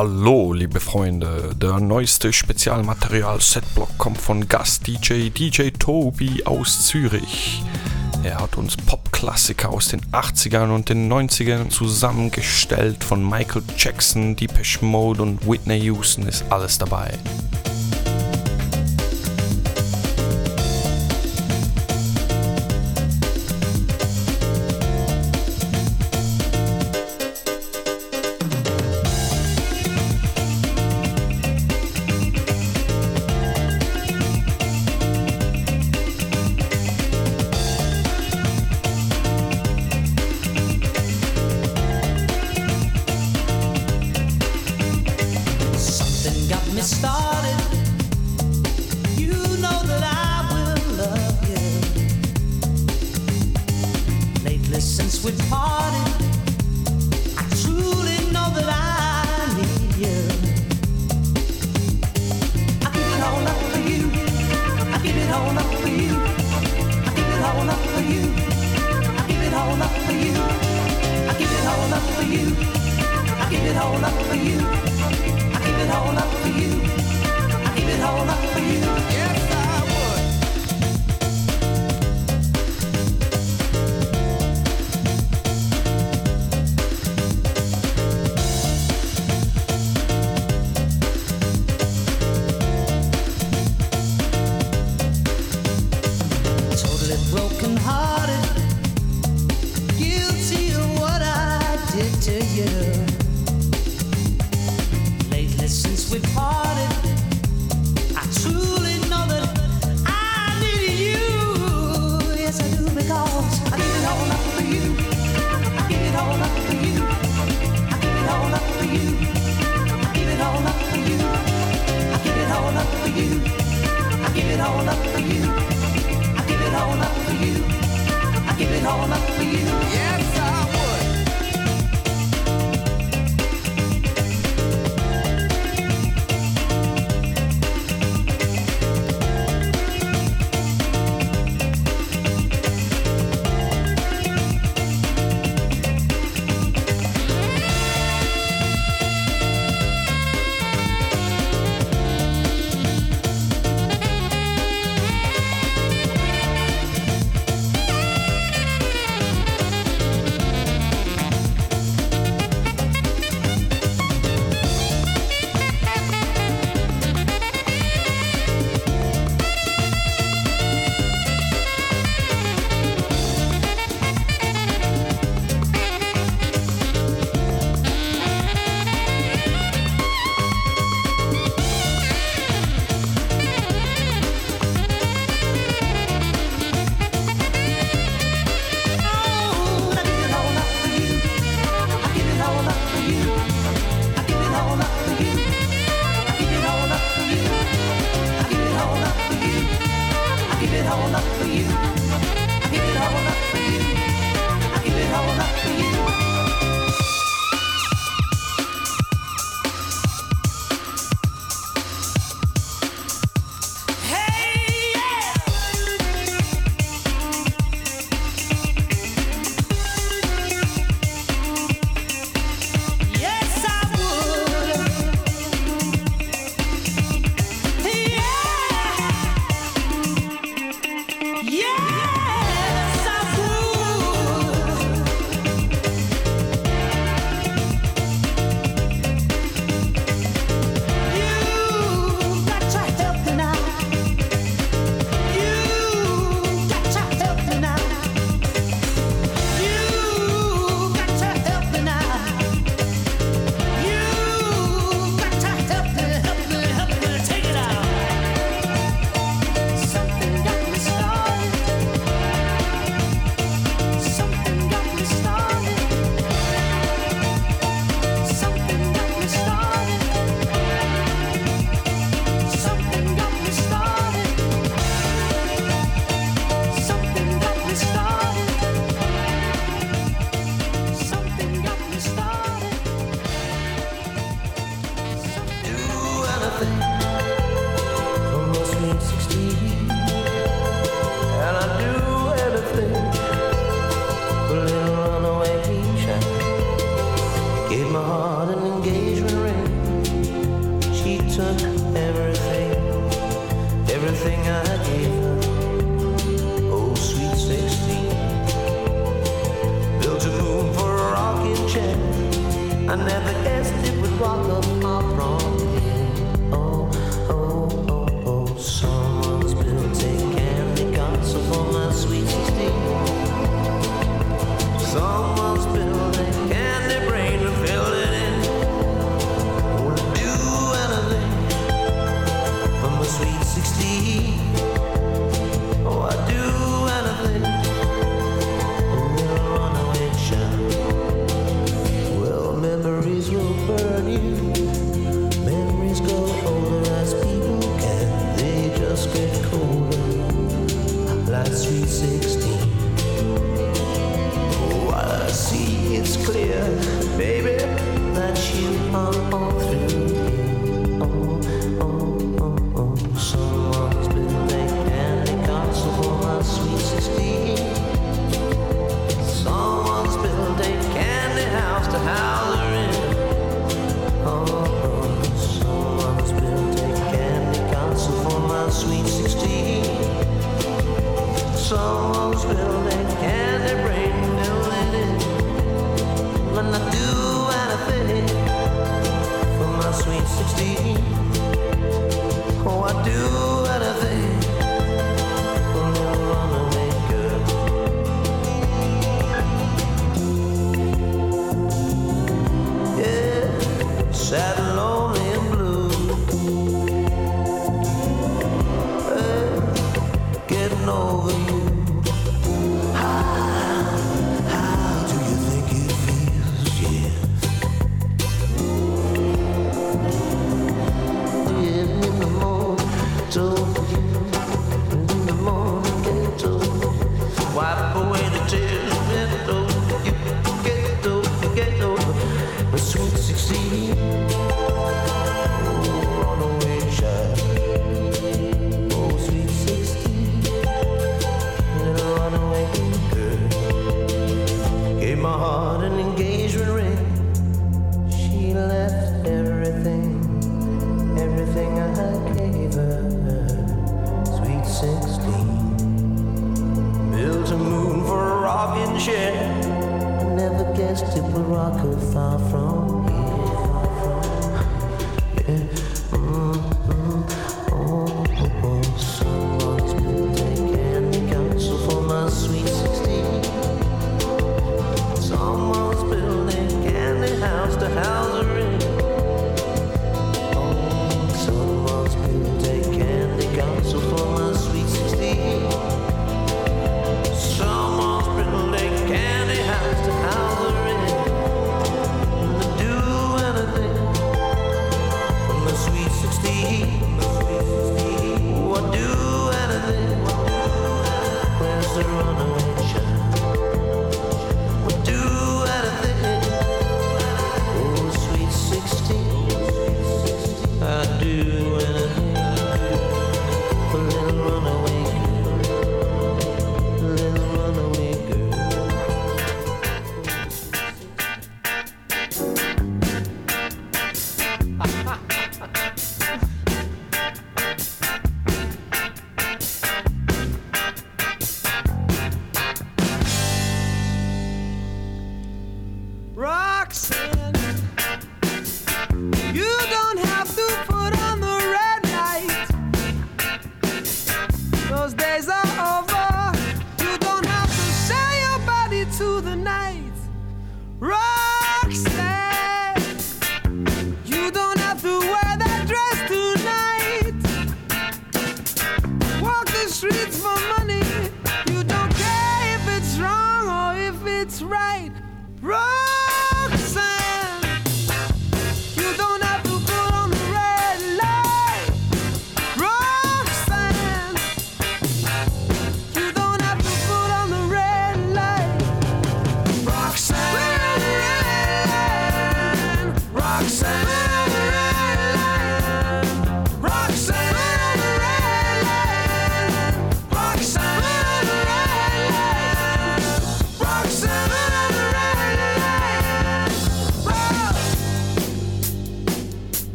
Hallo, liebe Freunde. Der neueste Spezialmaterial Setblock kommt von Gast DJ Tobi aus Zürich. Er hat uns Popklassiker aus den 80ern und den 90ern zusammengestellt. Von Michael Jackson, Depeche Mode und Whitney Houston ist alles dabei. did to you.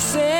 say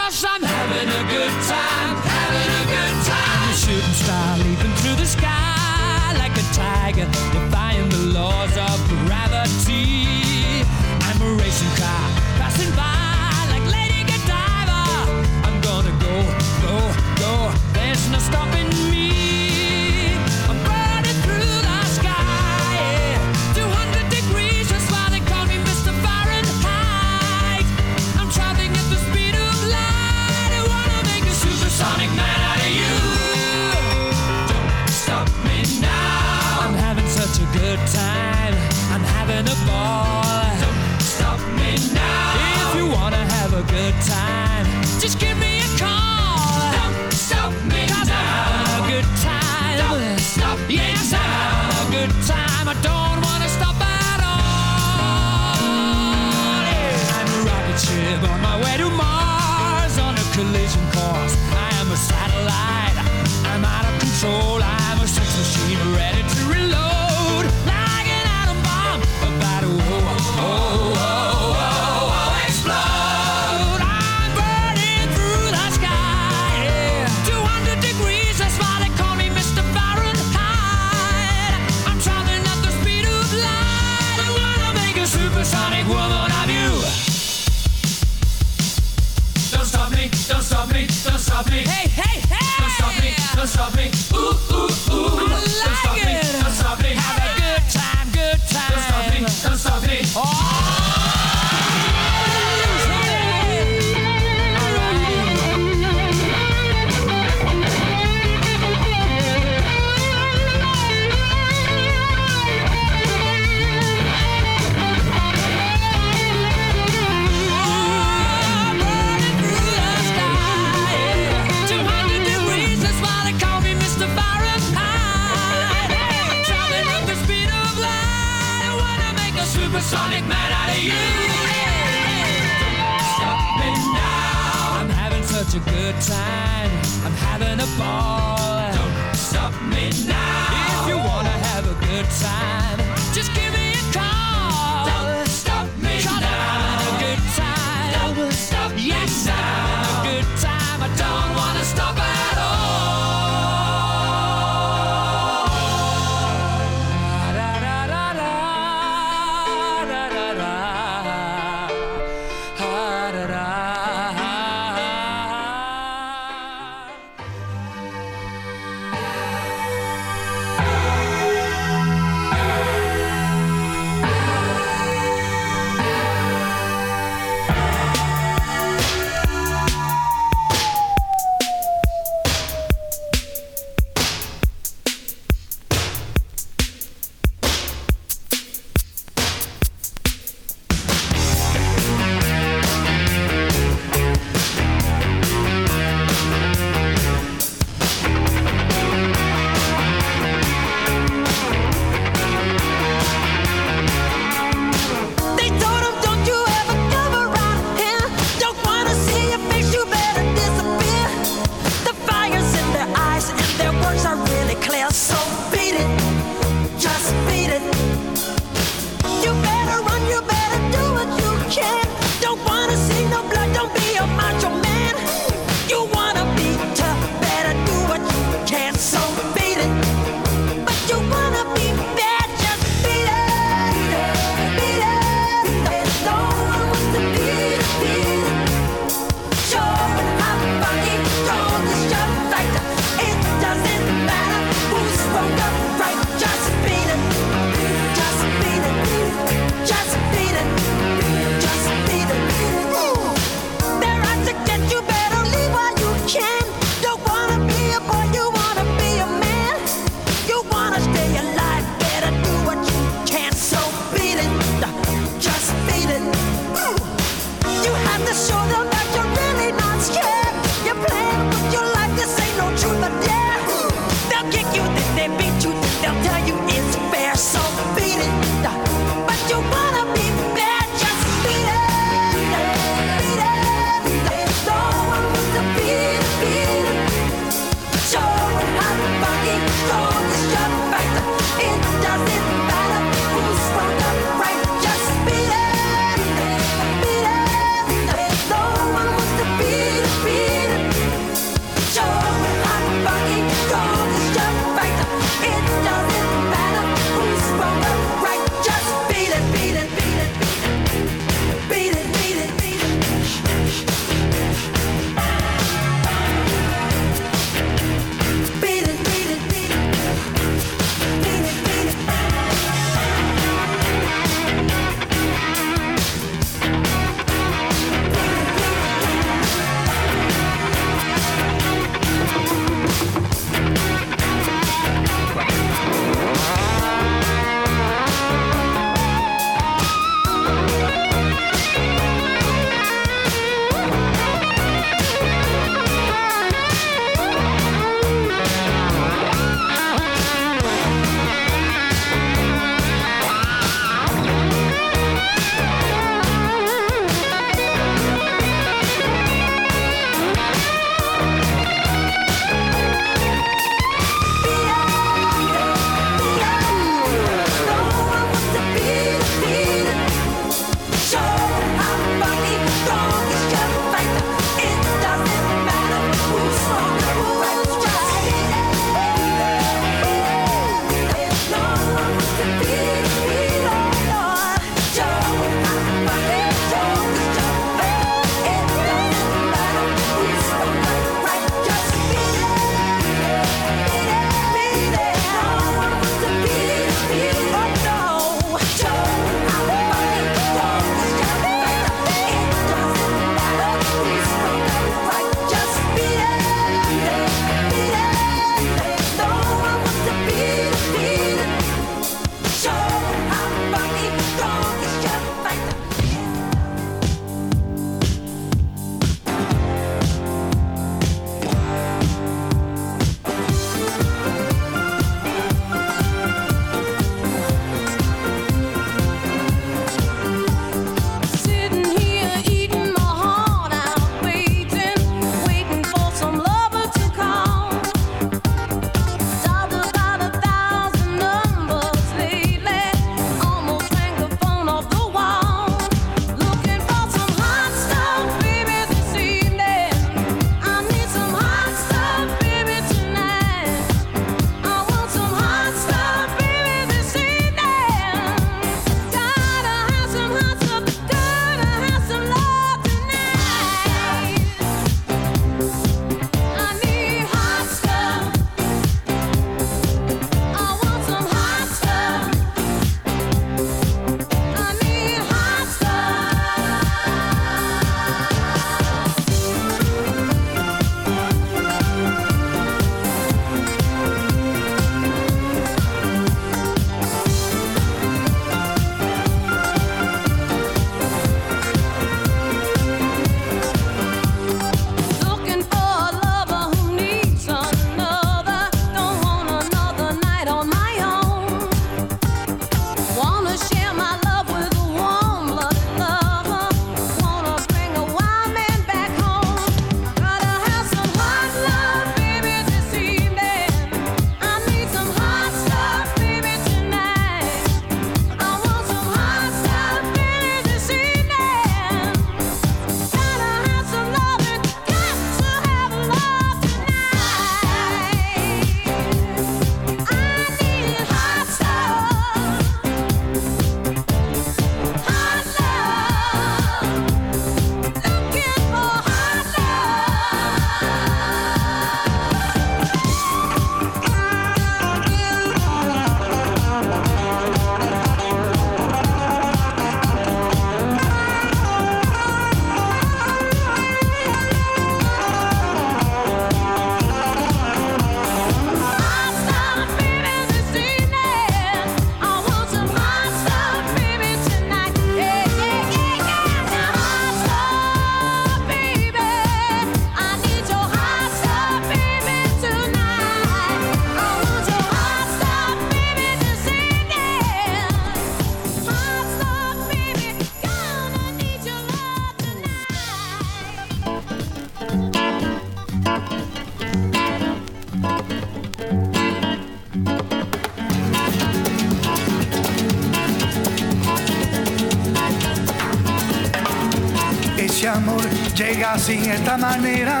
así, esta manera,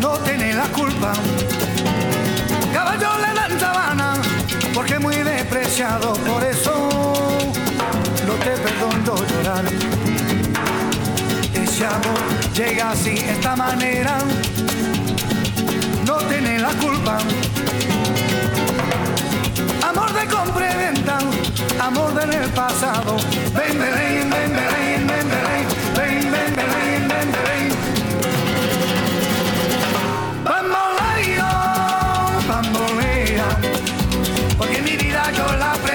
no tiene la culpa. Caballo le dan sabana, porque muy despreciado, por eso no te perdono llorar. Ese amor llega así, esta manera, no tiene la culpa. Amor de compra y venta, amor del pasado, ven, ven, ven, ven, ven, porque mi vida yo la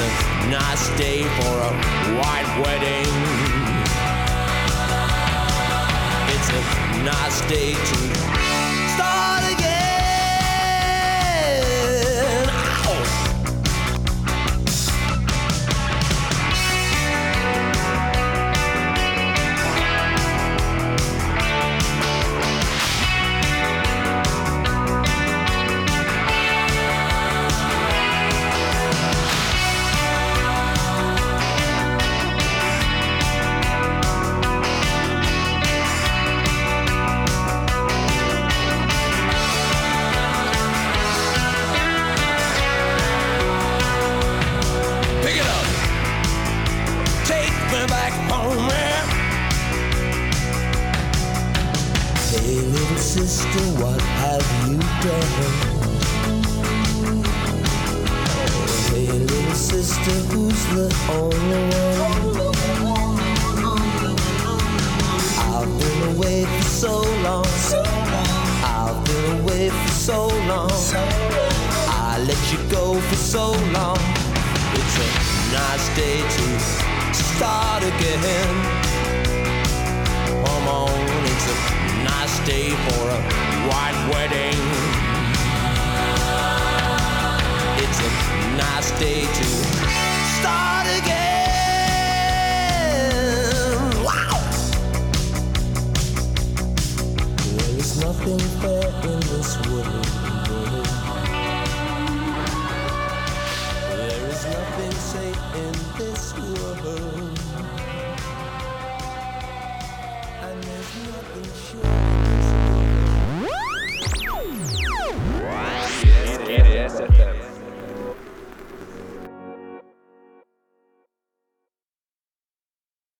a nice day for a white wedding. It's a nice day to